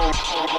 Yeah.